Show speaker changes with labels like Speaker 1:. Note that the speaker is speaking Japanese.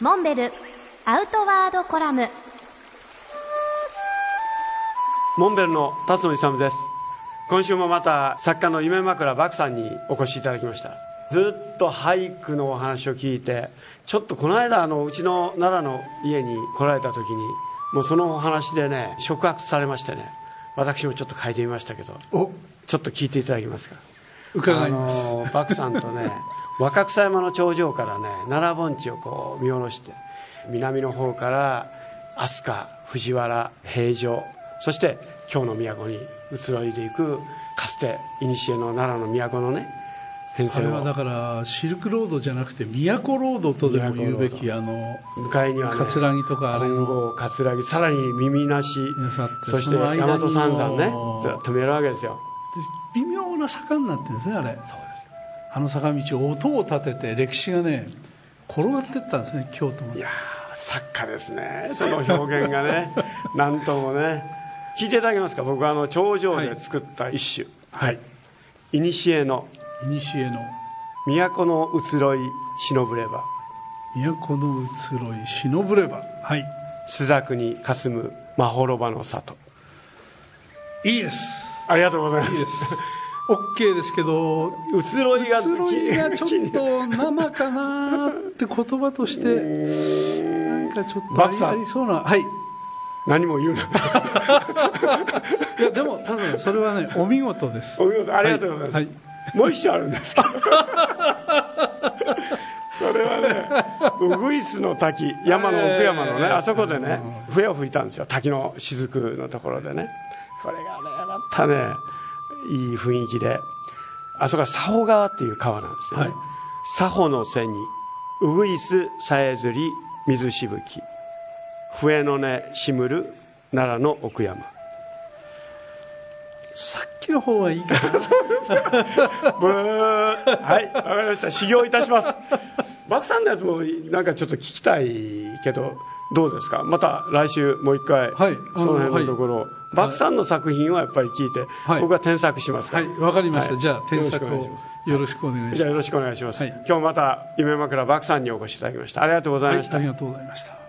Speaker 1: モンベルアウトワードコラム。
Speaker 2: モンベルの辰野勇です。今週もまた作家の夢枕漠さんにお越しいただきました。ずっと俳句のお話を聞いてちょっとこの間あのうちの奈良の家に来られた時にもうそのお話でね触発されましてね私もちょっと書いてみましたけどちょっと聞いていただけますか？
Speaker 3: 伺います。
Speaker 2: あの漠さんとね 若草山の頂上からね奈良盆地をこう見下ろして南の方から飛鳥藤原平城そして京の都に移ろいでいくかつて古の奈良の都のね
Speaker 3: 変遷を。あれはだからシルクロードじゃなくて都ロードとでも言うべきあの
Speaker 2: 向かいには、ね、
Speaker 3: 葛城とかあれ
Speaker 2: 金剛葛城さらに耳なしそして大和三山ねずっと見えるわけですよ。
Speaker 3: 微妙な坂になってるんですねあれ。そうですあの坂道音を立てて歴史がね転がっていったんですね京都まで。
Speaker 2: いや作家ですねその表現がね。何ともね。聞いていただけますか？僕はあの頂上で作った一首。はい。いにしえの。
Speaker 3: 古の。
Speaker 2: 都の移ろい忍ぶれば。
Speaker 3: 都の移ろい忍ぶれば。はい。
Speaker 2: 朱雀に霞むまほろばの里。
Speaker 3: いいです。
Speaker 2: ありがとうございます。いいです
Speaker 3: OK ですけど
Speaker 2: 移ろいが
Speaker 3: 移ろいがちょっと生かなって言葉としてなんかちょっとありそうなはい。
Speaker 2: 何も言うな。
Speaker 3: いやでも多分それはねお見事です。
Speaker 2: お見事ありがとうございます、はい。はいもう一種あるんですけど。それはねウグイスの滝山の奥山のねあそこでね笛を吹いたんですよ。滝の雫のところでね。これがねまたねいい雰囲気で。あそこは佐保川っていう川なんですよね、はい、佐保の背にウグイスさえずり水しぶき。笛の音しむる奈良の奥山。
Speaker 3: さっきの方はいいかな。ブ
Speaker 2: ー。はいわかりました。修行いたします。バクさんのやつもなんかちょっと聞きたいけどどうですか？また来週もう一回、はい、その辺のところ、はい、バクさんの作品はやっぱり聞いて、はい、僕は添削します
Speaker 3: はい。わかりました、じゃあ添削をよろしくお願いします。
Speaker 2: じゃあよろしくお願いします、今日また夢枕バクさんにお越しいただきました。ありがとうございました、
Speaker 3: ありがとうございました